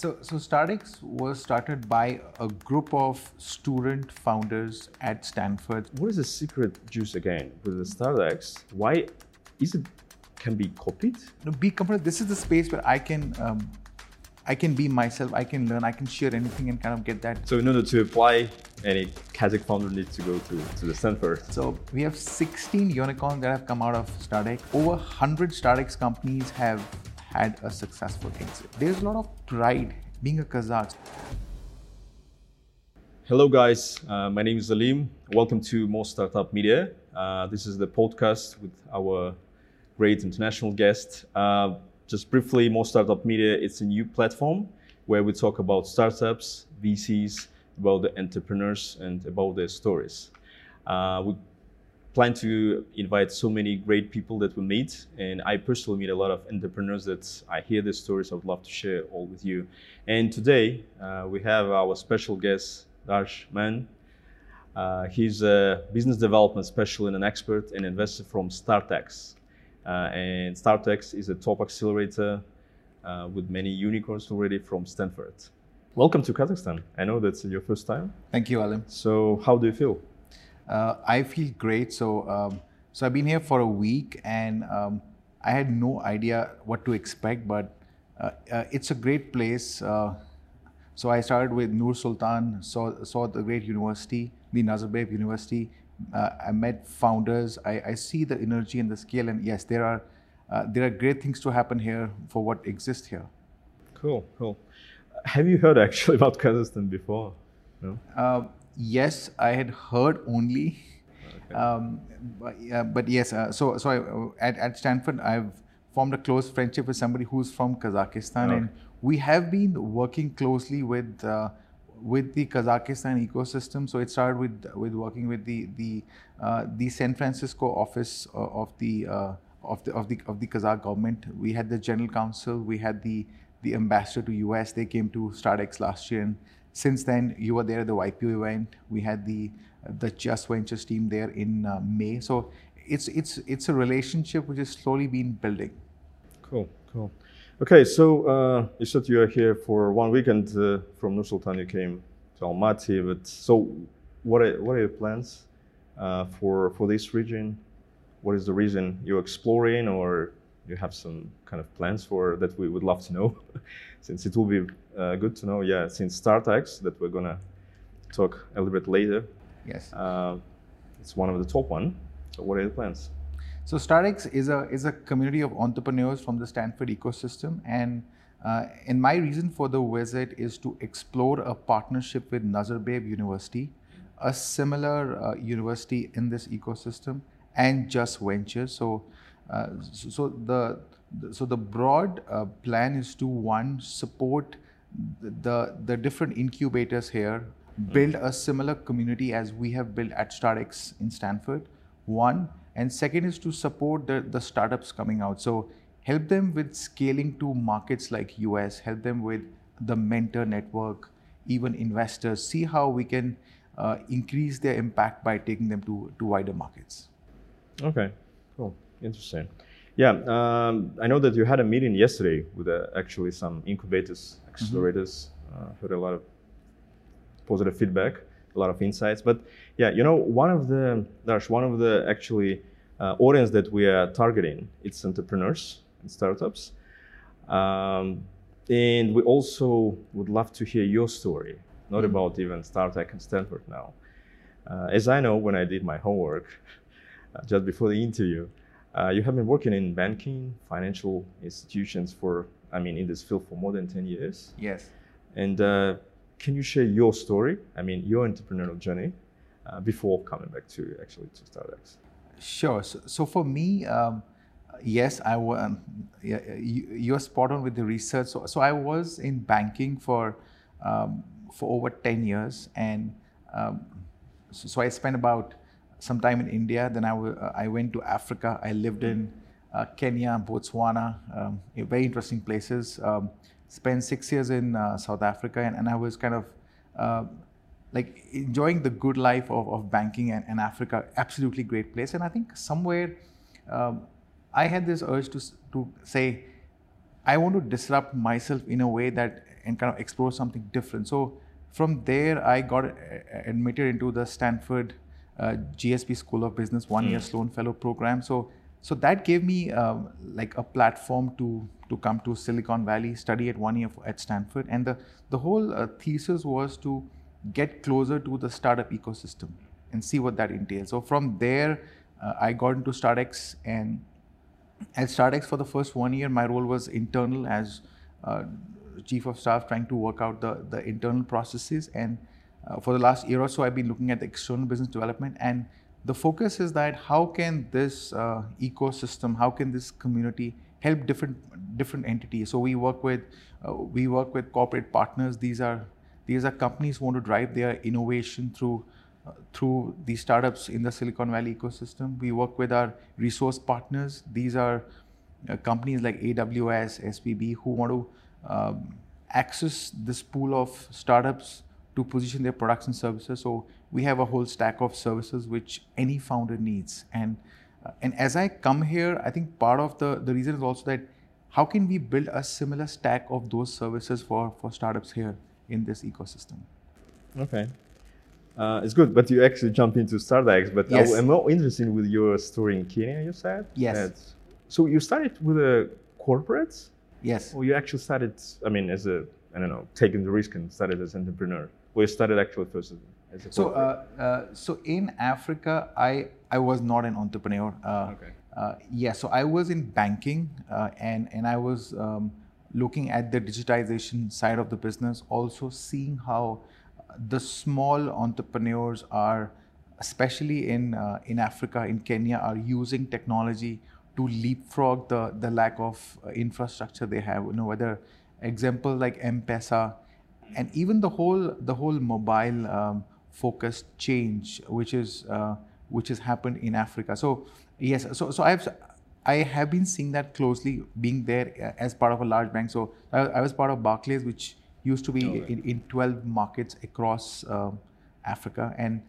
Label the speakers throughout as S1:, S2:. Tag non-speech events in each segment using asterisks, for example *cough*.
S1: So, so StartX was started by a group of student founders at Stanford.
S2: What is the secret juice again with the StartX? Why is it can be copied?
S1: No, be comfortable. This is the space where I can, um, I can be myself. I can learn. I can share anything and kind of get that.
S2: So in order to apply, any Kazakh founder needs to go to, to the Stanford.
S1: So we have 16 unicorns that have come out of StartX. Over 100 StartX companies have had a successful exit. There's a lot of pride being a Kazakh.
S2: Hello, guys. Uh, my name is Alim. Welcome to More Startup Media. Uh, this is the podcast with our great international guest. Uh, just briefly, More Startup Media, it's a new platform where we talk about startups, VCs, about the entrepreneurs, and about their stories. Uh, we plan to invite so many great people that we meet. And I personally meet a lot of entrepreneurs that I hear their stories. I would love to share all with you. And today uh, we have our special guest, Darsh Mann. Uh, he's a business development specialist and an expert and investor from StartX. Uh, and StartX is a top accelerator uh, with many unicorns already from Stanford. Welcome to Kazakhstan. I know that's your first time.
S1: Thank you, Alim.
S2: So, how do you feel?
S1: Uh, I feel great. So, um, so I've been here for a week, and um, I had no idea what to expect. But uh, uh, it's a great place. Uh, so I started with Nur Sultan, saw saw the great university, the Nazarbayev University. Uh, I met founders. I, I, see the energy and the scale, and yes, there are uh, there are great things to happen here for what exists here.
S2: Cool, cool. Have you heard actually about Kazakhstan before?
S1: No yes, I had heard only. Okay. Um, but, but, yes, uh, so so I, uh, at, at Stanford, I've formed a close friendship with somebody who's from Kazakhstan, okay. and we have been working closely with uh, with the Kazakhstan ecosystem. So it started with with working with the the uh, the San Francisco office uh, of the uh, of the of the of the Kazakh government. We had the general counsel. We had the the ambassador to US. They came to StartX last year and since then, you were there at the YPO event. We had the the Just Ventures team there in uh, May. So it's it's it's a relationship which has slowly been building.
S2: Cool, cool. Okay, so uh, you said you are here for one weekend uh, from Nur. You came to Almaty, but so what are what are your plans uh, for for this region? What is the reason you're exploring, or you have some kind of plans for that we would love to know. *laughs* Since it will be uh, good to know yeah since startx that we're gonna talk a little bit later.
S1: Yes.
S2: Uh, it's one of the top one. So what are the plans?
S1: So startx is a is a community of entrepreneurs from the stanford ecosystem. And uh, and my reason for the visit is to explore a partnership with Nazarbayev University, a similar uh, university in this ecosystem, and Just Ventures. So so, so, the so the broad uh, plan is to one support the the different incubators here, build a similar community as we have built at StartX in Stanford. One and second is to support the the startups coming out. So help them with scaling to markets like US. Help them with the mentor network, even investors. See how we can uh, increase their impact by taking them to to wider markets.
S2: Okay. Interesting. Yeah, um, I know that you had a meeting yesterday with uh, actually some incubators, accelerators. Mm-hmm. Uh, heard a lot of positive feedback, a lot of insights. But yeah, you know, one of the Darsh, one of the actually uh, audience that we are targeting, it's entrepreneurs and startups. Um, and we also would love to hear your story, not mm-hmm. about even StartX and Stanford now. Uh, as I know, when I did my homework *laughs* uh, just before the interview, uh, you have been working in banking, financial institutions for, I mean, in this field for more than 10 years.
S1: Yes.
S2: And uh, can you share your story? I mean, your entrepreneurial journey uh, before coming back to actually to StartX.
S1: Sure. So, so for me, um, yes, I was. Um, you, you're spot on with the research. So, so I was in banking for um, for over 10 years, and um, so, so I spent about some time in India. Then I, uh, I went to Africa. I lived in uh, Kenya, Botswana, um, very interesting places. Um, spent six years in uh, South Africa, and, and, I was kind of uh, like enjoying the good life of, of banking and, and, Africa. Absolutely great place. And I think somewhere um, I had this urge to to say, I want to disrupt myself in a way that and kind of explore something different. So from there, I got uh, admitted into the Stanford uh, GSB School of Business one year Sloan Fellow program. So so that gave me um, like a platform to to come to Silicon Valley, study at one year at Stanford, and the the whole uh, thesis was to get closer to the startup ecosystem and see what that entails. So from there, uh, I got into StartX, and at StartX for the first one year, my role was internal as uh, chief of staff, trying to work out the the internal processes. And uh, for the last year or so, I've been looking at the external business development and the focus is that how can this uh, ecosystem, how can this community help different different entities. So we work with uh, we work with corporate partners. These are these are companies who want to drive their innovation through uh, through these startups in the Silicon Valley ecosystem. We work with our resource partners. These are uh, companies like AWS, SVB, who want to um, access this pool of startups to position their products and services. So we have a whole stack of services which any founder needs. And uh, and as I come here, I think part of the the reason is also that how can we build a similar stack of those services for for startups here in this ecosystem?
S2: Okay. Uh, it's good, but you actually jumped into StartX. But
S1: yes.
S2: I'm more interested with your story in Kenya. You said
S1: yes.
S2: That's, so you started with a corporate,
S1: yes,
S2: or you actually started? I mean, as a I don't know, taking the risk and started as an entrepreneur. We started actually first as a
S1: so uh, uh, so in Africa, I I was not an entrepreneur. Uh,
S2: okay.
S1: Uh, yeah, so I was in banking, uh, and and I was um, looking at the digitization side of the business, also seeing how the small entrepreneurs are, especially in uh, in Africa, in Kenya, are using technology to leapfrog the the lack of infrastructure they have. You know, whether example like M-Pesa, and even the whole the whole mobile um, focused change, which is uh, which has happened in Africa. So yes, so so I've I have been seeing that closely, being there uh, as part of a large bank. So I, I was part of Barclays, which used to be oh, in, in 12 markets across uh, Africa, and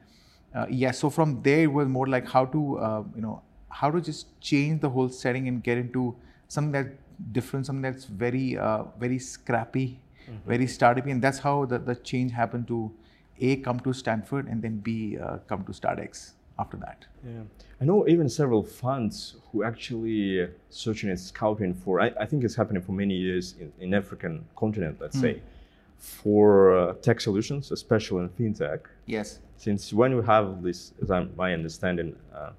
S1: uh, yeah. So from there, it was more like how to uh, you know how to just change the whole setting and get into something that different, something that's very uh, very scrappy, mm-hmm. very startupy, and that's how the, the change happened to a come to Stanford and then B uh, come to StartX after that.
S2: Yeah, I know even several funds who actually searching and scouting for. I, I think it's happening for many years in, in African continent. Let's mm. say for uh, tech solutions, especially in fintech.
S1: Yes.
S2: Since when you have this, as I'm, my understanding, uh,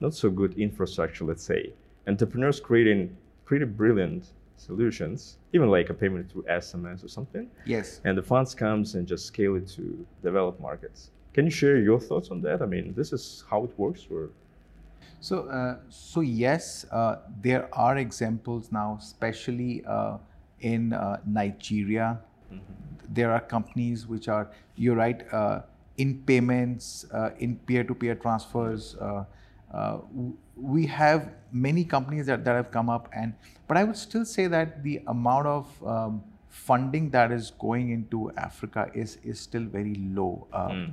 S2: not so good infrastructure, let's say, entrepreneurs creating pretty brilliant solutions, even like a payment through SMS or something.
S1: Yes.
S2: And the funds comes and just scale it to developed markets. Can you share your thoughts on that? I mean, this is how it works, or?
S1: So, uh, so yes, uh, there are examples now, especially uh, in uh, Nigeria. Mm-hmm. There are companies which are, you're right, uh, in payments, uh, in peer-to-peer transfers. We have many companies that, that have come up, and but I would still say that the amount of um, funding that is going into Africa is is still very low. Mm.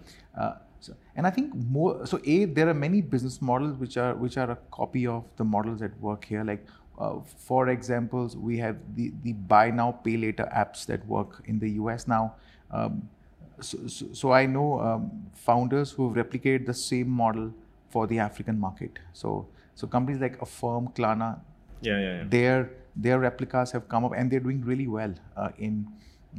S1: So, and I think more. So a there are many business models which are which are a copy of the models that work here. Like uh, for examples, we have the the buy now pay later apps that work in the US now. Um, so, so, so, I know um, founders who have replicated the same model for the African market. So so companies like Affirm, Klarna,
S2: yeah, yeah, yeah.
S1: their their replicas have come up and they're doing really well uh, in,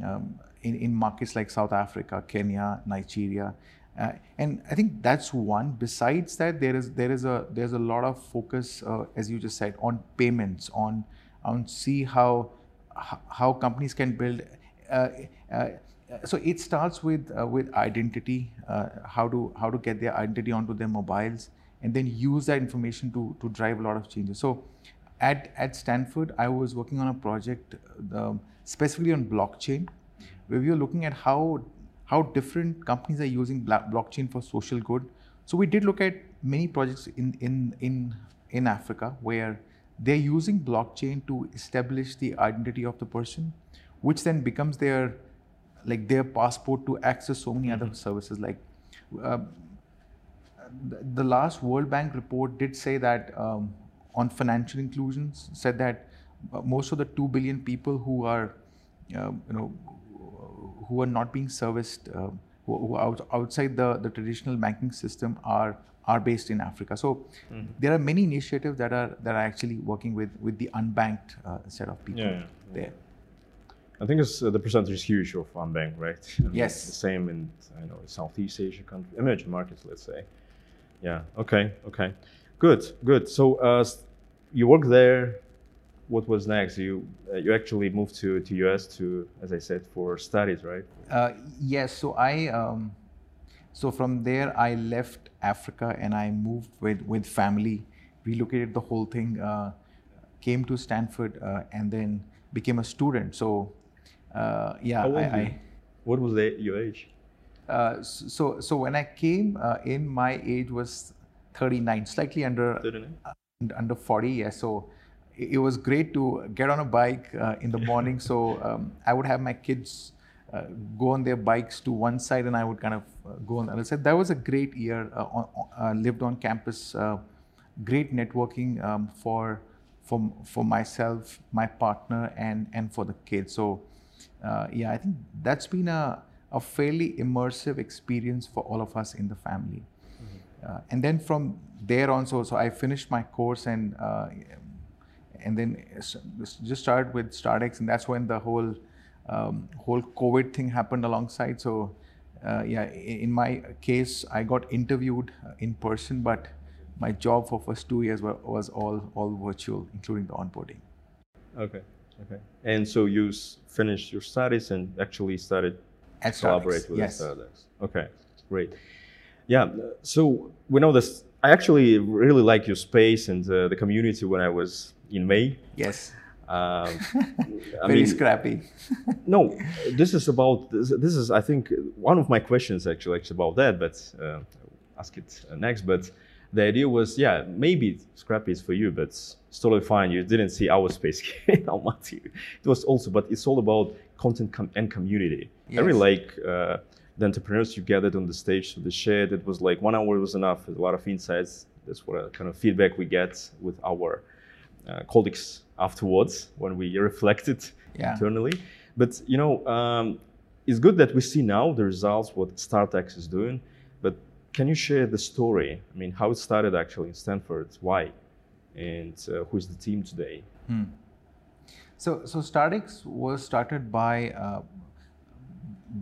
S1: um, in in markets like South Africa, Kenya, Nigeria. Uh, and I think that's one. Besides that, there is there is a there's a lot of focus, uh, as you just said, on payments, on on see how how companies can build. Uh, uh, so it starts with uh, with identity, how to how to get their identity onto their mobiles, and then use that information to to drive a lot of changes. So at at Stanford, I was working on a project um, specifically on blockchain, where we were looking at how how different companies are using blockchain for social good. So we did look at many projects in in in in Africa where they're using blockchain to establish the identity of the person, which then becomes their like their passport to access so many mm-hmm. other services. Like uh, the last World Bank report did say that um, on financial inclusions said that uh, most of the two billion people who are uh, you know, who are not being serviced, uh, who, who are outside the, the traditional banking system are are based in Africa. So mm-hmm. there are many initiatives that are that are actually working with with the unbanked uh, set of people yeah, yeah. there.
S2: I think it's, uh, the percentage is huge of unbanked, right?
S1: And yes.
S2: The same in I know Southeast Asia countries, emerging markets, let's say. Yeah. Okay. Okay. Good. Good. So uh, you work there. What was next? You uh, you actually moved to to US to, as I said, for studies, right?
S1: Uh, yes. So I. Um, so from there, I left Africa and I moved with with family, relocated the whole thing, uh, came to Stanford, uh, and then became a student. So uh, yeah,
S2: I, I, what was the, your age?
S1: Uh, so so when I came uh, in, my age was 39, slightly under 39? Uh, under 40. Yeah, so it, was great to get on a bike uh, in the morning. so *laughs* um, I would have my kids uh, go on their bikes to one side, and I would kind of go on the other side. That was a great year. On, lived on campus, great networking um, for for for myself, my partner, and and for the kids. So uh, yeah, I think that's been a, a fairly immersive experience for all of us in the family. Mm-hmm. Uh, and then from there on, so, so I finished my course and uh, and then just started with StartX, and that's when the whole um, whole COVID thing happened alongside. So uh, yeah, in my case, I got interviewed uh, in person, but my job for first two years was all all virtual, including the onboarding.
S2: Okay. Okay. And so you finished your studies and actually started
S1: At
S2: to collaborate with
S1: yes.
S2: StartX. Okay, great. Yeah. So we know this. I actually really like your space and uh, the community when I was in May.
S1: Yes.
S2: Um, *laughs*
S1: Very mean, scrappy. *laughs*
S2: no, this is about this, this, is I think one of my questions actually, actually about that, but uh, ask it next. But the idea was, yeah, maybe Scrappy is for you, but it's totally fine. You didn't see our space *laughs* in Almaty. It was also, but it's all about content com- and community. Yes. I really like uh, the entrepreneurs you gathered on the stage to the shed. It was like one hour was enough. A lot of insights. That's what kind of feedback we get with our uh, colleagues afterwards when we reflected yeah. internally. But you know, um, it's good that we see now the results what StartX is doing. Can you share the story? I mean, how it started actually in Stanford, why, and uh, who's the team today?
S1: Hmm. So, so StartX was started by uh,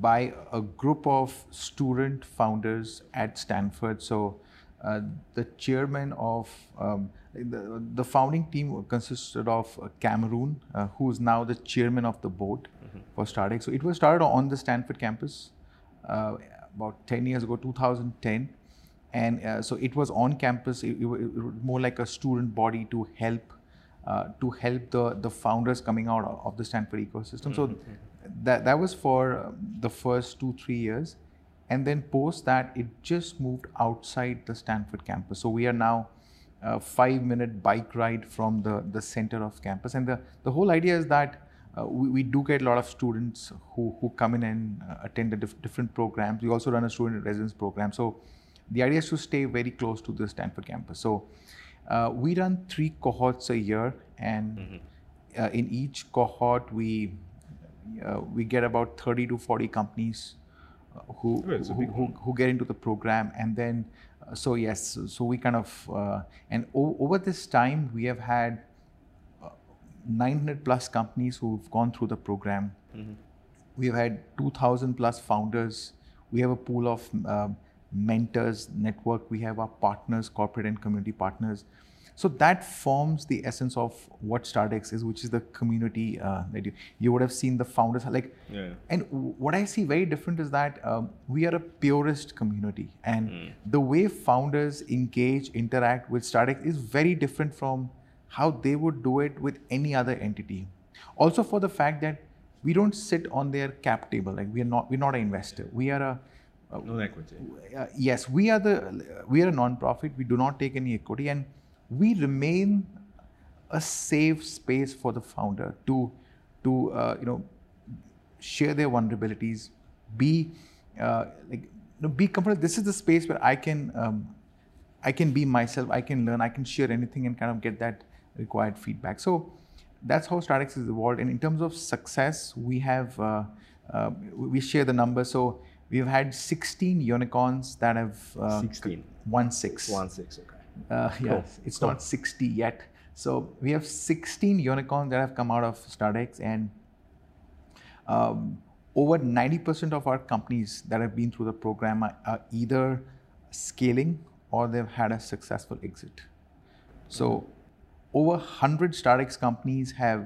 S1: by a group of student founders at Stanford. So, uh, the chairman of um, the, the founding team consisted of uh, Cameron, uh, who is now the chairman of the board mm-hmm. for StartX. So, it was started on the Stanford campus uh, about 10 years ago, 2010. And uh, so it was on campus, it, it, was more like a student body to help uh, to help the, the founders coming out of the Stanford ecosystem. Mm-hmm. So that, that was for um, the first two, three years. And then post that, it just moved outside the Stanford campus. So we are now a five minute bike ride from the, the center of campus. And the, the whole idea is that uh, we, we, do get a lot of students who, who come in and uh, attend the dif- different programs. We also run a student residence program. So the idea is to stay very close to the Stanford campus. So uh, we run three cohorts a year, and mm-hmm. Uh, in each cohort we uh, we get about 30 to 40 companies uh, who, who, who, who, get into the program, and then so yes, so we kind of and o- over this time we have had 900 plus companies who've gone through the program. Mm-hmm. We have had 2,000 plus founders. We have a pool of uh, mentors network. We have our partners, corporate and community partners. So that forms the essence of what StartX is, which is the community uh, that you, you would have seen the founders like. Yeah. And what I see very different is that um, we are a purist community, and mm. the way founders engage, interact with StartX is very different from how they would do it with any other entity. Also, for the fact that we don't sit on their cap table, like we are not, we're not an investor. We are a
S2: uh, no equity.
S1: Uh, yes, we are the we are a non-profit. We do not take any equity, and we remain a safe space for the founder to to uh, you know share their vulnerabilities, be uh, like you know, be comfortable. This is the space where I can um, I can be myself. I can learn. I can share anything and kind of get that required feedback. So that's how StartX has evolved. And in terms of success, we have uh, uh, we share the number. So we've had 16 unicorns that have uh,
S2: 16.
S1: one six.
S2: One six. Okay.
S1: Uh, yes, it's
S2: Cool.
S1: not 60 yet. So we have 16 unicorns that have come out of StartX, and um, over 90% of our companies that have been through the program are, are either scaling or they've had a successful exit. So over 100 StartX companies have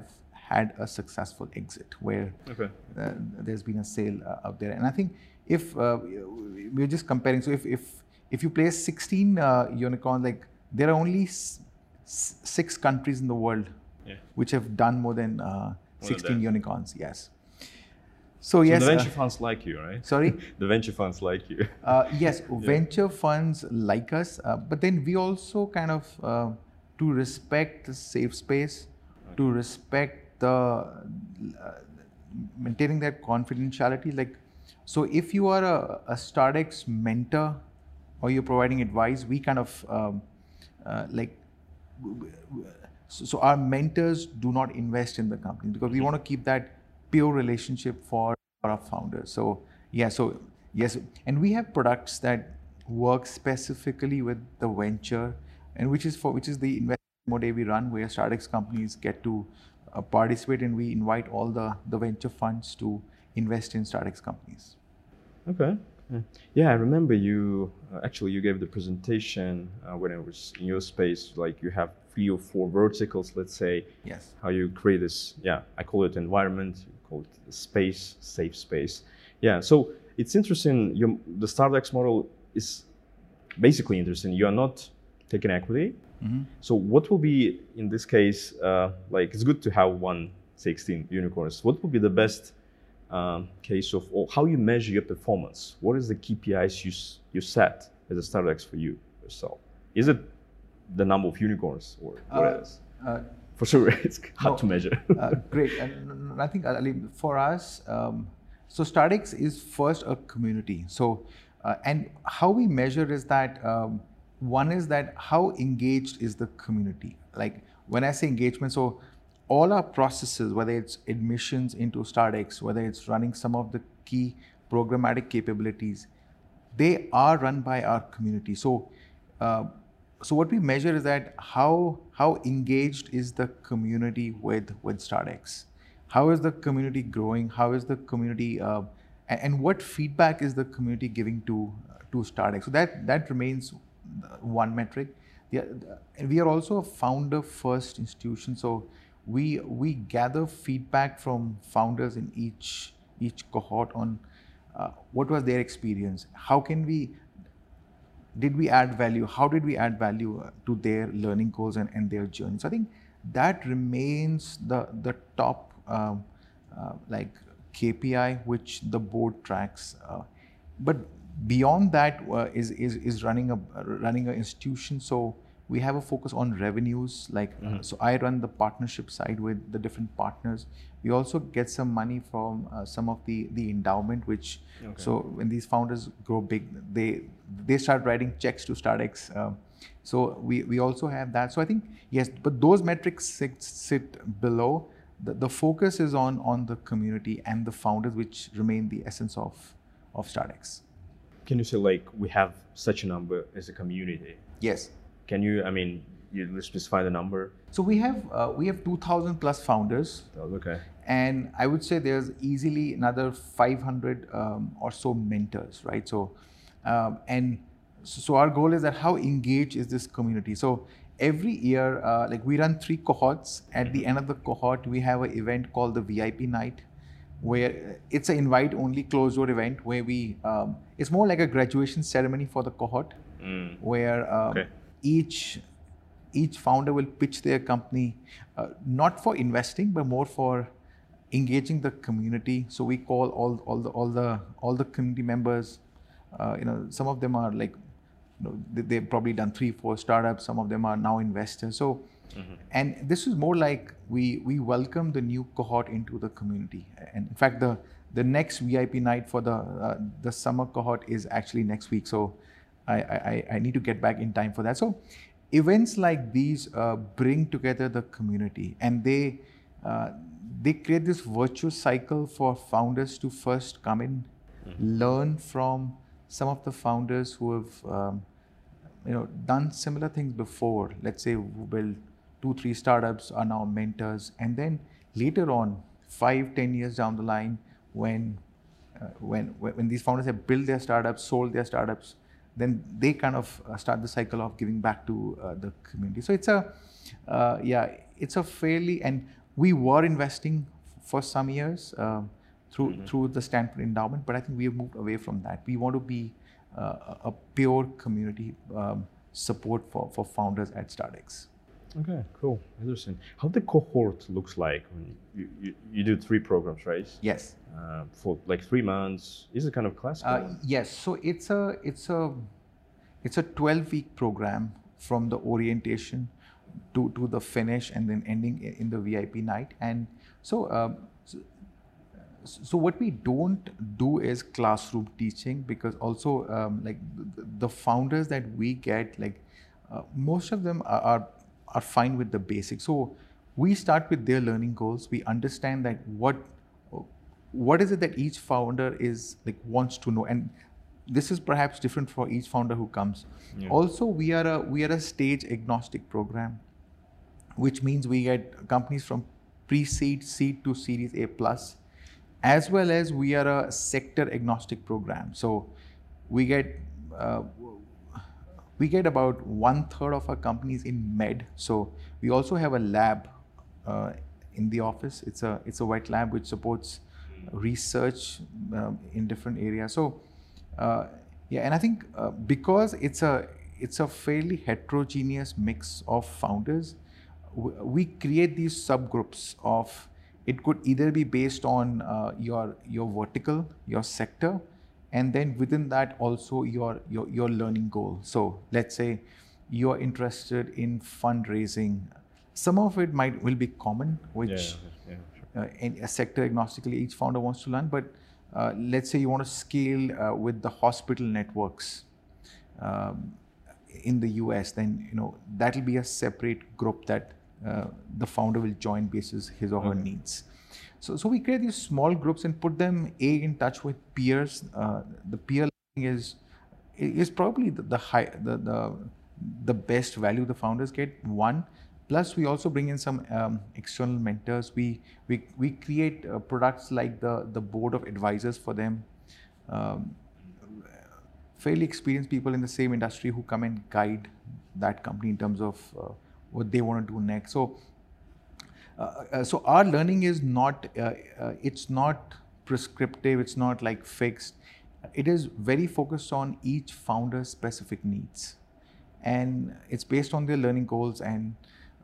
S1: had a successful exit where
S2: Okay.
S1: uh, there's been a sale uh, out there. And I think if uh, we're just comparing, so if if if you place 16 uh, unicorns, like there are only s- six countries in the world
S2: Yeah.
S1: which have done more than uh,
S2: than
S1: 16
S2: that.
S1: unicorns. Yes. So
S2: So
S1: yes.
S2: the
S1: uh,
S2: venture funds like you, right?
S1: sorry. *laughs*
S2: The venture funds like you.
S1: Uh, yes, *laughs* venture funds like us, uh, but then we also kind of uh, to respect the safe space, to respect the uh, maintaining that confidentiality. Like, so if you are a, a StartX mentor or you're providing advice, we kind of um, uh, like. So, so our mentors do not invest in the company because we want to keep that pure relationship for our founders. So yeah, so yes, and we have products that work specifically with the venture, and which is for which is the investment day we run, where StartX companies get to uh, participate, and we invite all the the venture funds to invest in StartX companies.
S2: Okay. Yeah. I remember you. Uh, actually, you gave the presentation uh, when I was in your space. Like you have three or four verticals, let's say.
S1: Yes.
S2: How you create this? Yeah, I call it environment. You call it space, safe space. Yeah. So it's interesting. Your the StartX model is basically interesting. You are not taking equity.
S1: Mm-hmm.
S2: So what will be in this case? Uh, like it's good to have one 16 unicorns. What would be the best um, case of or how you measure your performance? What is the KPIs you you set as a StartX for you yourself? Is it the number of unicorns or what
S1: Uh,
S2: else?
S1: Uh,
S2: For sure, *laughs* it's hard
S1: no.
S2: to measure.
S1: uh, great. And I think Ali, for us, um, so StartX is first a community. So, uh, and how we measure is that um, one is that how engaged is the community. Like when I say engagement, so all our processes, whether it's admissions into StartX, whether it's running some of the key programmatic capabilities, they are run by our community. So, uh, so what we measure is that how how engaged is the community with with StartX? How is the community growing? How is the community uh, and, what feedback is the community giving to to StartX? So that that remains one metric. And we are also a founder first institution, so we we gather feedback from founders in each each cohort on uh, what was their experience. How can we did we add value? How did we add value uh, to their learning goals and, and their journey? So I think that remains the the top um, uh, like KPI which the board tracks. Uh, but beyond that uh, is is is running a running an institution. So we have a focus on revenues. Like uh, so, I run the partnership side with the different partners. We also get some money from uh, some of the the endowment, which
S2: Okay.
S1: so when these founders grow big, they they start writing checks to StartX. Um, so we we also have that. So I think yes, but those metrics sit, sit below. The, the focus is on on the community and the founders, which remain the essence of of StartX.
S2: Can you say like we have such a number as a community?
S1: Yes.
S2: Can you? I mean, you specify the number.
S1: So we have uh, we have 2,000 plus founders.
S2: Oh, Okay.
S1: and I would say there's easily another 500 um, or so mentors, right? So, um, and so, so our goal is that how engaged is this community? So every year, uh, like we run three cohorts. At the end of the cohort, we have an event called the VIP night, where it's an invite-only closed-door event where we um, it's more like a graduation ceremony for the cohort,
S2: Mm.
S1: where um,
S2: Okay.
S1: each each founder will pitch their company uh, not for investing but more for engaging the community so we call all all the all the all the community members uh, you know some of them are like you know, they, they've probably done three four startups some of them are now investors so and this is more like we we welcome the new cohort into the community. And in fact the the next vip night for the uh, the summer cohort is actually next week. So I, I i need to get back in time for that. So events like these uh, bring together the community and they uh, they create this virtuous cycle for founders to first come in, learn from some of the founders who have um, you know done similar things before. Let's say who built two, three startups are now mentors, and then later on, five, ten years down the line, when uh, when when these founders have built their startups, sold their startups, then they kind of uh, start the cycle of giving back to uh, the community. So it's a uh, yeah, it's a fairly and we were investing for some years um, through mm-hmm. through the Stanford Endowment, but I think we have moved away from that. We want to be uh, a pure community um, support for, for founders at StartX.
S2: Okay, cool, interesting. How the cohort looks like when you, you, you do three programs, right?
S1: Yes.
S2: Uh, for like three months, is it kind of classical? Uh,
S1: yes. So it's a it's a it's a twelve week program from the orientation to to the finish and then ending in the VIP night. And so um, so what we don't do is classroom teaching because also um, like the, the, founders that we get like uh, most of them are, are, are fine with the basics so we start with their learning goals we understand that what what is it that each founder is like wants to know and this is perhaps different for each founder who comes yeah. also we are a we are a stage agnostic program which means we get companies from pre-seed seed to series a plus as well as we are a sector agnostic program. So we get uh, we get about one third of our companies in med. So we also have a lab uh, in the office. It's a it's a wet lab which supports research um, in different areas. So uh, yeah, and I think uh, because it's a it's a fairly heterogeneous mix of founders, we create these subgroups of it could either be based on uh, your your vertical, your sector, and then within that also your your your learning goal. So let's say you're interested in fundraising. Some of it might will be common, which yeah, yeah, sure. uh, in a sector agnostically each founder wants to learn. But uh, let's say you want to scale uh, with the hospital networks. Um, in the US, then you know that'll be a separate group that uh, the founder will join basis his or her okay. needs. So, so we create these small groups and put them a in touch with peers. Uh, the peer learning is is probably the, the high the, the the best value the founders get. One, plus we also bring in some um, external mentors. We we we create uh, products like the the board of advisors for them. Um, fairly experienced people in the same industry who come and guide that company in terms of uh, what they want to do next. So, so our learning is not uh, uh, it's not prescriptive. It's not like fixed. It is very focused on each founder's specific needs, and it's based on their learning goals. And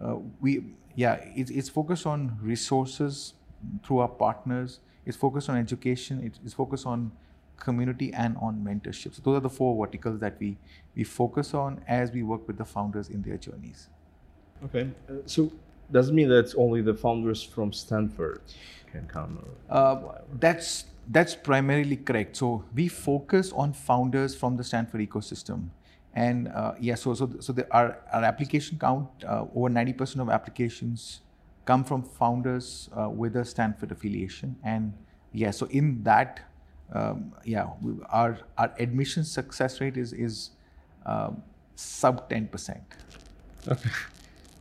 S1: uh, we yeah, it's, it's focused on resources through our partners. It's focused on education. It's focused on community and on mentorship. So those are the four verticals that we we focus on as we work with the founders in their journeys.
S2: Okay, uh, so does it mean that only the founders from Stanford can come?
S1: Uh, that's that's primarily correct. So we focus on founders from the Stanford ecosystem, and uh, yeah, so so so the, our our application count uh, over ninety percent of applications come from founders uh, with a Stanford affiliation, and yeah, so in that. Um, yeah, we, our our admission success rate is is um, sub ten percent.
S2: Okay.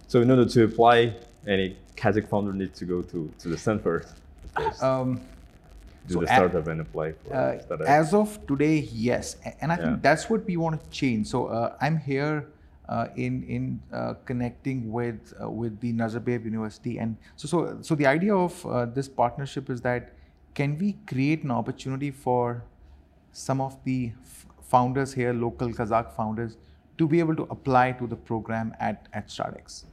S2: So in order to apply, any Kazakh founder needs to go to, to the Stanford. Um, do so the startup at, and apply for uh,
S1: startup. As of today, yes, and I think yeah. that's what we want to change. So uh, I'm here uh, in in uh, connecting with uh, with the Nazarbayev University, and so so so the idea of uh, this partnership is that can we create an opportunity for some of the f- founders here, local Kazakh founders, to be able to apply to the program at at StartX.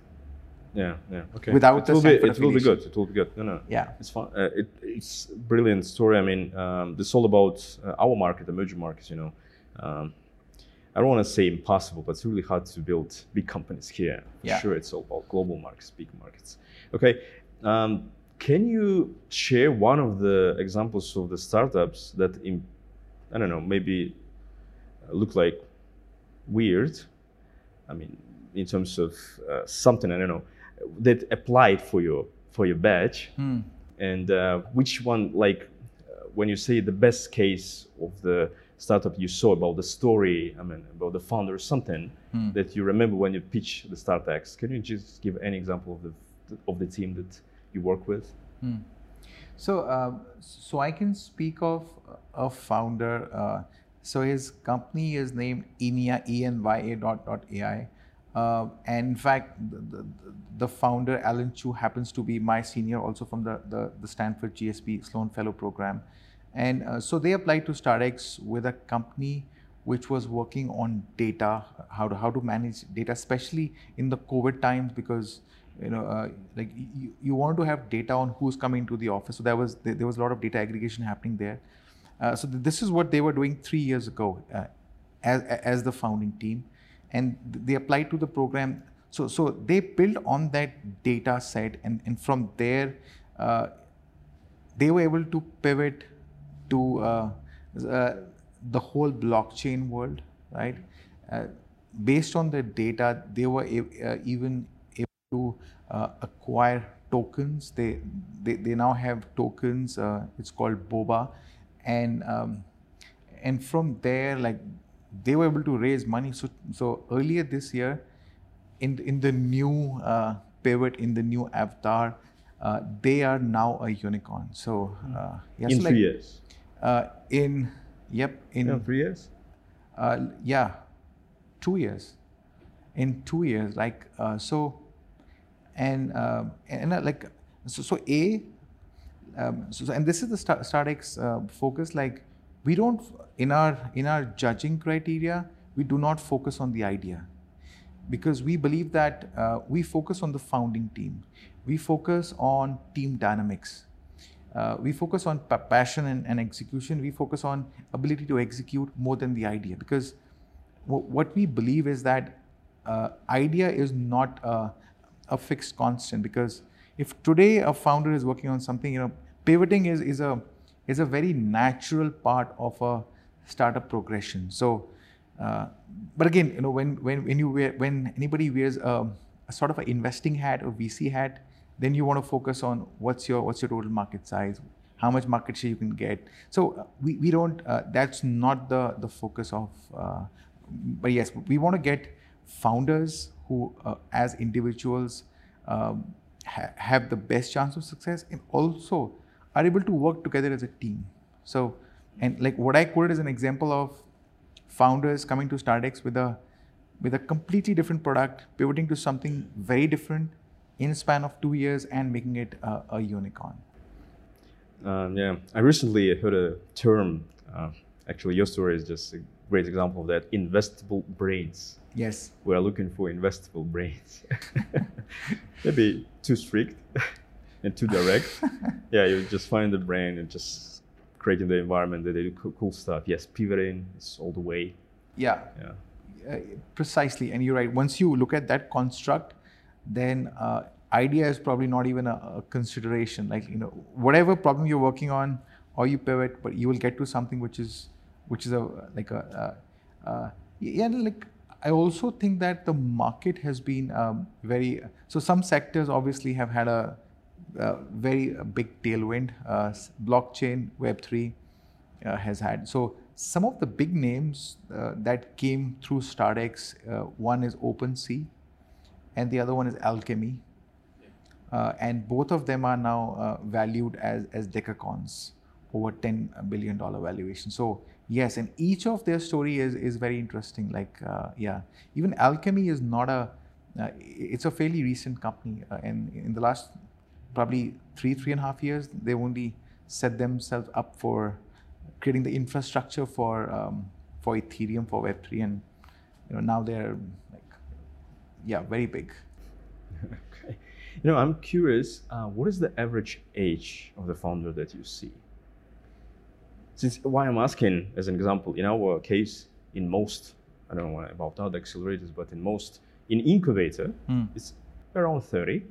S2: Yeah, yeah, okay.
S1: Without
S2: it will
S1: be,
S2: it will be good. It will be good. No, no.
S1: Yeah,
S2: it's fun. Uh, it, it's brilliant story. I mean, um, it's all about uh, our market, emerging markets. You know, um, I don't want to say impossible, but it's really hard to build big companies here. Yeah. Sure, it's all about global markets, big markets. Okay. Um, can you share one of the examples of the startups that, in, I don't know, maybe look like weird? I mean, in terms of uh, something I don't know that applied for your for your badge. And uh, which one, like, uh, when you say the best case of the startup you saw about the story, I mean, about the founder, or something that you remember when you pitch the StartX, can you just give any example of the of the team that you work with?
S1: So, uh, so I can speak of a founder. Uh, so his company is named Enya, E-N-Y-A dot, dot AI. Uh, and in fact, the, the, founder, Alan Chiu, happens to be my senior also from the, the, the Stanford GSB Sloan Fellow Program. And uh, so they applied to StartX with a company which was working on data, how to, how to manage data, especially in the COVID times, because you know, uh, like you, you want to have data on who's coming to the office. So there was there, there was a lot of data aggregation happening there. Uh, so th- this is what they were doing three years ago uh, as as the founding team, and they applied to the program. So so they built on that data set, and and from there, uh, they were able to pivot to uh, uh, the whole blockchain world, right? Uh, based on the data, they were uh, even able to uh, acquire tokens. They, they they now have tokens. It's called Boba, and um, and from there, like they were able to raise money. So so earlier this year, in in the new uh, pivot in the new avatar, uh, they are now a unicorn. So uh, yeah,
S2: in three
S1: like,
S2: years.
S1: uh, in yep in
S2: Yeah, three years.
S1: uh, yeah two years in two years like uh, so and and uh, like so, so a um, so, so- and this is the Star- StartX uh, focus like we don't in our in our judging criteria we do not focus on the idea. Because we believe that uh, we focus on the founding team. We focus on team dynamics. Uh, we focus on pa- passion and, and execution. We focus on ability to execute more than the idea. Because w- what we believe is that uh, idea is not a fixed constant. Because if today a founder is working on something you know pivoting is, is a is a very natural part of a startup progression. So uh, but again you know when when, when you wear when anybody wears a, a sort of an investing hat or vc hat then you want to focus on what's your what's your total market size how much market share you can get. So uh, we, we don't uh, that's not the the focus of uh, but yes we want to get founders who uh, as individuals um, ha- have the best chance of success and also are able to work together as a team so and like what i quoted as an example of founders coming to StartX with a with a completely different product, pivoting to something very different in a span of two years and making it a, a unicorn.
S2: Um, yeah, I recently heard a term. Uh, actually, your story is just a great example of that. Investable brains.
S1: Yes.
S2: We are looking for investable brains. *laughs* Maybe too strict *laughs* *laughs* and too direct. yeah, you just find the brain and just creating the environment that they do cool, stuff. Yes, pivoting is all the way.
S1: Yeah.
S2: Yeah.
S1: Uh, precisely, and you're right. Once you look at that construct, then uh, idea is probably not even a, a consideration. Like you know, whatever problem you're working on, or you pivot, but you will get to something which is which is a like a uh, uh, yeah like I also think that the market has been um, very so some sectors obviously have had a, very big tailwind. Uh, blockchain, Web three uh, has had. So some of the big names uh, that came through StartX, uh, one is OpenSea, and the other one is Alchemy, uh, and both of them are now uh, valued as as decacorns, over ten billion dollar valuation. So yes, and each of their story is is very interesting. Like uh, yeah, even Alchemy is not a uh, it's a fairly recent company, uh, and in the last probably three three and a half years, they've only set themselves up for creating the infrastructure for um, for Ethereum for Web three, and you know now they're like yeah very big. *laughs*
S2: okay. You know, I'm curious. Uh, what is the average age of the founder that you see? Since why I'm asking, as an example, in our case, in most, I don't know about other accelerators, but in most, in incubator,
S1: Hmm.
S2: it's around 30.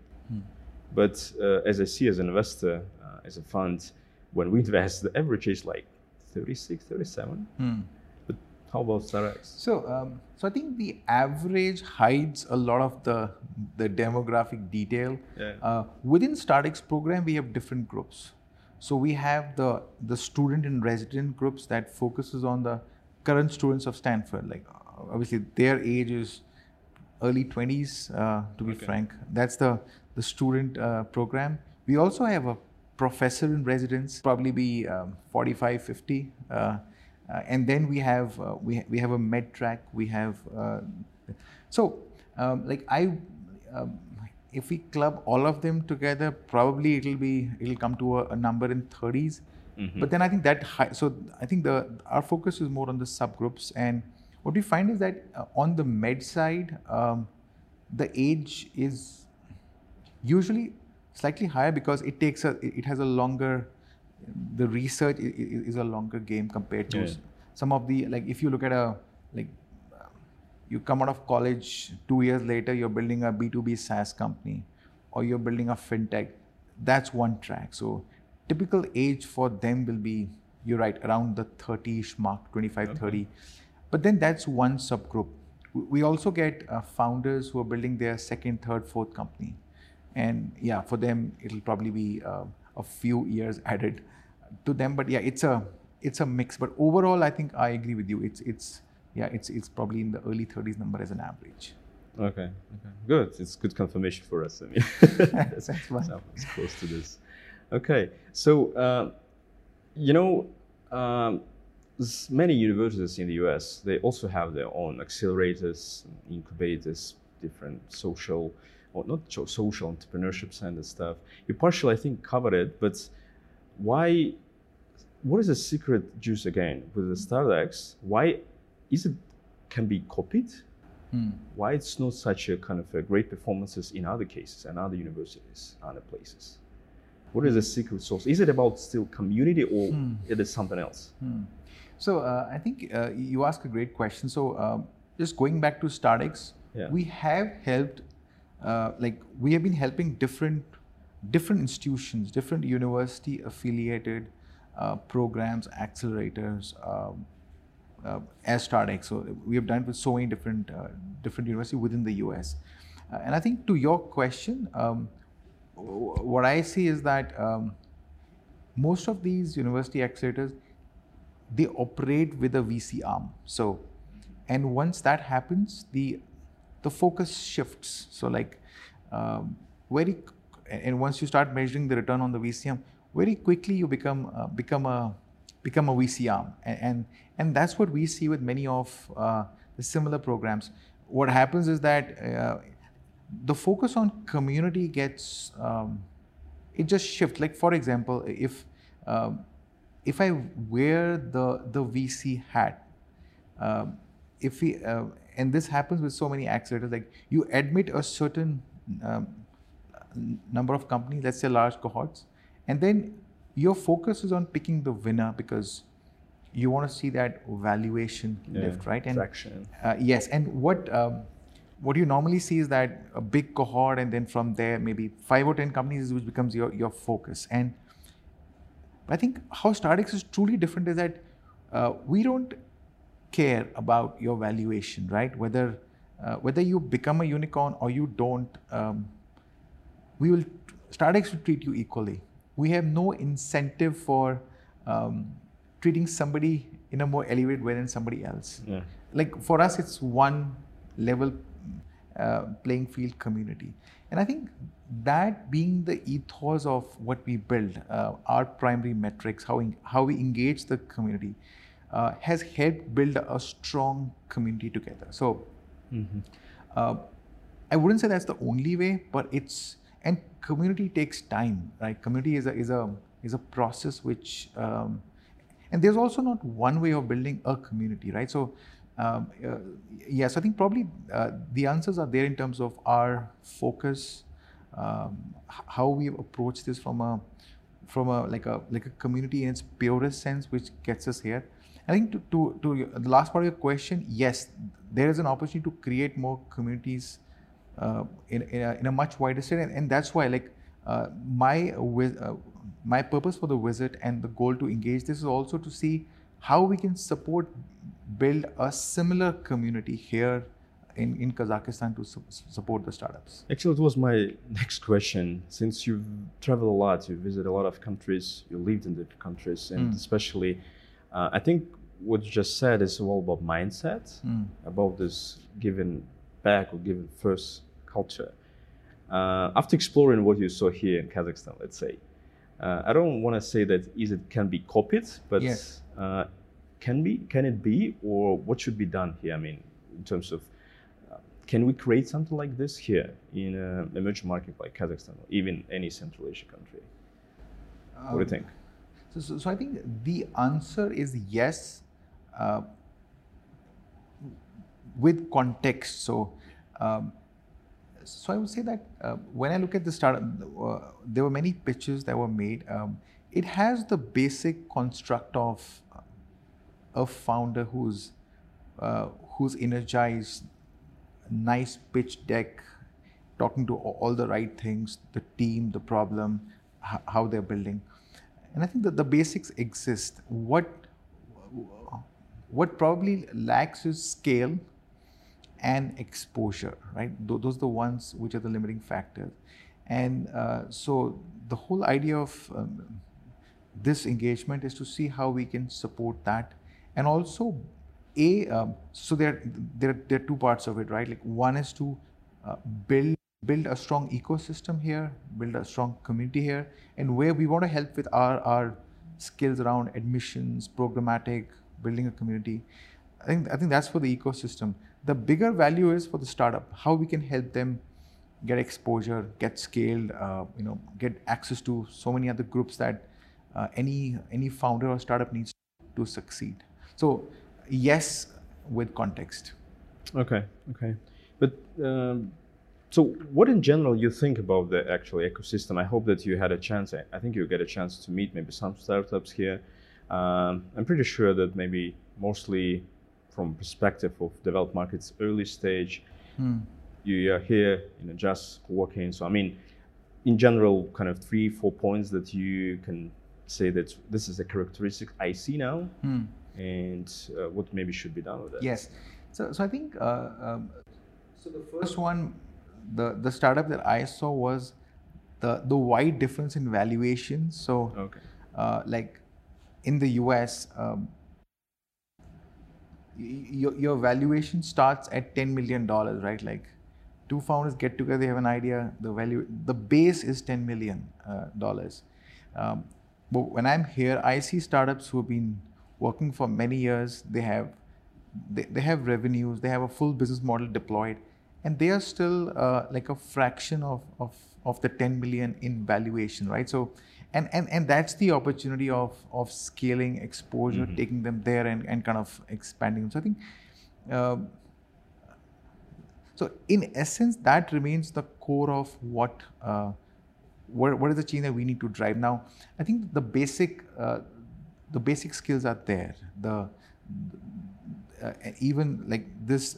S2: But uh, as I see as an investor, uh, as a fund, when we invest, the average is like 36, 37.
S1: Hmm.
S2: But How about StartX?
S1: So, um, so I think the average hides a lot of the the demographic detail.
S2: Yeah.
S1: Uh, within StartX program, we have different groups. So we have the the student and resident groups that focuses on the current students of Stanford. Like obviously their age is early 20s, uh, to be
S2: Okay.
S1: frank. That's the the student uh, program. We also have a professor in residence, probably be um, 45, 50. Uh, uh, and then we have uh, we, we have a med track. We have uh, so um, like I um, if we club all of them together, probably it'll be it'll come to a, a number in 30s. But then I think that hi- so I think the our focus is more on the subgroups and what we find is that uh, on the med side, um, the age is usually slightly higher because it takes a it has a longer the research is a longer game compared to
S2: Yeah.
S1: some of the like if you look at a like you come out of college two years later you're building a b2b saas company or you're building a fintech that's one track. So typical age for them will be you're right around the 30ish mark 25 30 but then that's one subgroup we also get uh, founders who are building their second third fourth company and yeah for them it'll probably be uh, a few years added to them but yeah it's a it's a mix but overall i think i agree with you it's it's yeah it's it's probably in the early 30s number as an average
S2: Okay. Okay. Good. It's good confirmation for us. I mean, *laughs*
S1: That's *laughs* fine.
S2: so it's close to this. Okay. So, uh, you know, um, many universities in the U.S. they also have their own accelerators, incubators, different social, or not social entrepreneurship center stuff. You partially, I think, covered it, but why? What is the secret juice again with the StartX? Why is it can be copied?
S1: Hmm.
S2: why it's not such a kind of a great performances in other cases and other universities, other places? What is the secret sauce? Is it about still community or
S1: Hmm.
S2: it is something else?
S1: Hmm. So uh, I think uh, you ask a great question. So um, just going back to StartX,
S2: Yeah.
S1: we have helped, uh, like we have been helping different different institutions, different university affiliated uh, programs, accelerators. Um, uh, as StartX, so we have done it with so many different uh, different universities within the US, uh, and I think to your question, um, what I see is that um, most of these university accelerators they operate with a VC arm. So, and once that happens, the the focus shifts. So, like um, very, and once you start measuring the return on the VC arm, very quickly you become uh, become a become a VC arm, and and, and that's what we see with many of uh, the similar programs. What happens is that uh, the focus on community gets um, it just shifts. Like for example, if um, if I wear the the VC hat, um, if we uh, and this happens with so many accelerators, like you admit a certain um, number of companies, let's say large cohorts, and then your focus is on picking the winner because you want to see that valuation lift, right? And uh, yes, and what um, what you normally see is that a big cohort, and then from there maybe five or ten companies, which becomes your your focus. And I think how StartX is truly different is that uh, we don't care about your valuation, right? Whether uh, whether you become a unicorn or you don't, um, we will StartX will treat you equally. We have no incentive for um, treating somebody in a more elevated way than somebody else
S2: Yeah.
S1: like for us it's one level uh, playing field community and i think that being the ethos of what we build uh, our primary metrics how, en- how we engage the community uh, has helped build a strong community together so uh, I wouldn't say that's the only way, but it's and community takes time, right? Community is a is a is a process which, um, and there's also not one way of building a community, right? So, um, uh, yes, I think probably uh, the answers are there in terms of our focus, um, how we approach this from a from a like a like a community in its purest sense, which gets us here. I think to, to, to the last part of your question, yes, there is an opportunity to create more communities uh, in, in, a, in a much wider scale, and, and that's why like uh, my uh, my purpose for the visit and the goal to engage this is also to see how we can support build a similar community here in, in Kazakhstan to su- support the startups?
S2: Actually, it was my *laughs* next question. Since you've traveled a lot, you visit a lot of countries, you lived in different countries, and
S1: Mm.
S2: especially, uh, I think what you just said is all about mindset,
S1: Mm.
S2: about this giving back or giving first culture. Uh, after exploring what you saw here in Kazakhstan, let's say, uh, I don't want to say that is it can be copied, but
S1: Yes.
S2: Uh, can be can it be, or what should be done here? I mean, in terms of uh, can we create something like this here in an emerging market like Kazakhstan or even any Central Asia country? what do you
S1: Um,
S2: think?
S1: So, so, so I think the answer is yes, uh, with context. So, um, so I would say that uh, when I look at the startup, uh, there were many pitches that were made. Um, it has the basic construct of a founder who's uh, who's energized, nice pitch deck, talking to all the right things, the team, the problem, how they're building, and I think that the basics exist. What what probably lacks is scale and exposure, right? Tho- Those are the ones which are the limiting factors. And uh, so the whole idea of um, this engagement is to see how we can support that. And also, A, um, so there, there, there are two parts of it, right? Like one is to uh, build build a strong ecosystem here, build a strong community here, and where we want to help with our, our skills around admissions, programmatic, building a community. I think I think that's for the ecosystem. The bigger value is for the startup, how we can help them get exposure, get scaled, uh, you know, get access to so many other groups that uh, any any founder or startup needs to succeed. So yes, with context.
S2: Okay, okay. But um, so, what in general you think about the actual ecosystem? I hope that you had a chance. I think you get a chance to meet maybe some startups here. Um, I'm pretty sure that maybe mostly from perspective of developed markets, early stage, you are here, you know, just working. So I mean, in general, kind of three, four points that you can say that this is a characteristic I see now, and uh, what maybe should be done with that.
S1: Yes. So, so I think uh, um, so. The first one, the the startup that I saw was the the wide difference in valuation. So,
S2: Okay.
S1: uh, like in the US, um, y- your your valuation starts at ten million dollars, right? Like two founders get together, they have an idea. The value, the base is ten million uh, dollars. Um, but when I'm here, I see startups who have been working for many years. They have they, they have revenues, they have a full business model deployed, and they are still uh, like a fraction of, of, of the 10 million in valuation, right? So, and, and, and that's the opportunity of, of scaling exposure, taking them there and, and kind of expanding. So I think, um, so in essence, that remains the core of what, uh, what, what is the change that we need to drive. Now, I think the basic, uh, the basic skills are there. The, uh, even like this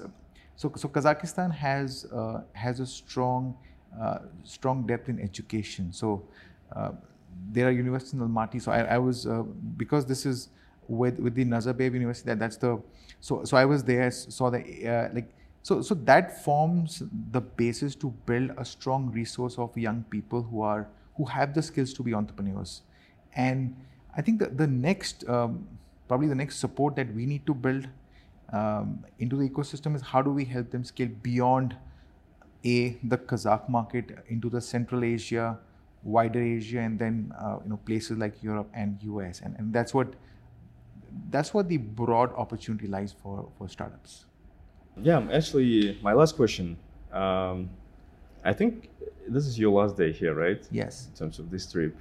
S1: so so Kazakhstan has uh, has a strong uh, strong depth in education. So uh, there are universities in Almaty. So I, I was uh, because this is with with the Nazarbayev University that that's the so so I was there saw the uh, like so so that forms the basis to build a strong resource of young people who are who have the skills to be entrepreneurs. And I think the, the next um, probably the next support that we need to build um, into the ecosystem is how do we help them scale beyond a the Kazakh market into the Central Asia, wider Asia, and then uh, you know places like Europe and US, and, and that's what that's what the broad opportunity lies for for startups.
S2: Yeah, actually, my last question. Um, I think this is your last day here, right?
S1: Yes.
S2: In terms of this trip.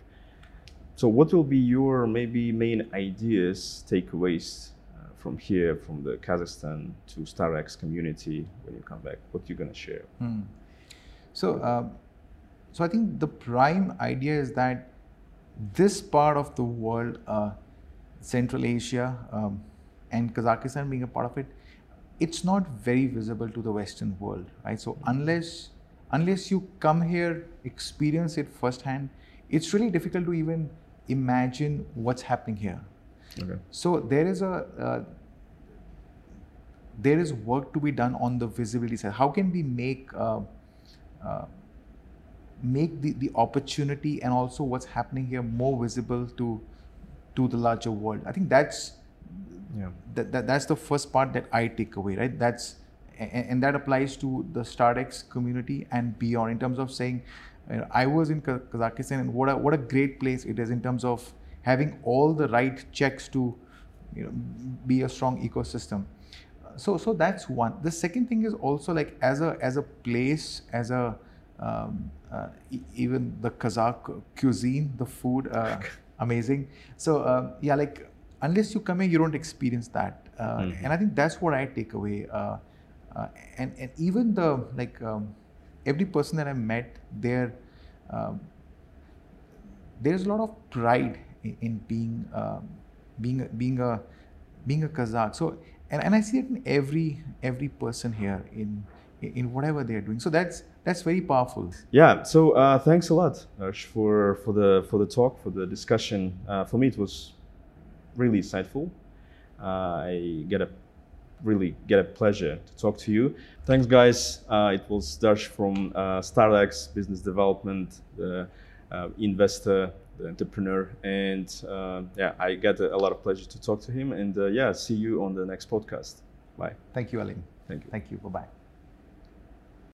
S2: So, what will be your maybe main ideas, takeaways uh, from here, from the Kazakhstan to StartX community when you come back? What you're gonna share?
S1: So, um, so I think the prime idea is that this part of the world, uh, Central Asia, um, and Kazakhstan being a part of it, it's not very visible to the Western world, right? So unless unless you come here, experience it firsthand, it's really difficult to even imagine what's happening here.
S2: Okay.
S1: So there is a uh, there is work to be done on the visibility side. How can we make uh, uh, make the, the opportunity and also what's happening here more visible to to the larger world? I think that's yeah. that, that that's the first part that I take away, right? That's and, and that applies to the StartX community and beyond in terms of saying, you know, I was in Kazakhstan and what a what a great place it is in terms of having all the right checks to you know be a strong ecosystem. So so that's one. The second thing is also like as a as a place as a um, uh, e- even the kazakh cuisine the food uh, *laughs* amazing. So uh, yeah like unless you come here you don't experience that. Mm-hmm. and i think that's what i take away uh, uh, and and even the like um, every person that i met there um, there's a lot of pride in, in being um, being being a being a Kazakh. So and, and I see it in every every person here in in whatever they're doing. So that's that's very powerful.
S2: Yeah. So uh, thanks a lot, Darsh, for for the for the talk, for the discussion. Uh, for me, it was really insightful. Uh, I get a really get a pleasure to talk to you. Thanks, guys. Uh, it was Darsh from uh, Business Development, uh, investor the entrepreneur. And uh, yeah, I get a, a, lot of pleasure to talk to him. And uh, yeah, see you on the next podcast. Bye.
S1: Thank you, Alim.
S2: Thank you.
S1: Thank you. Bye bye.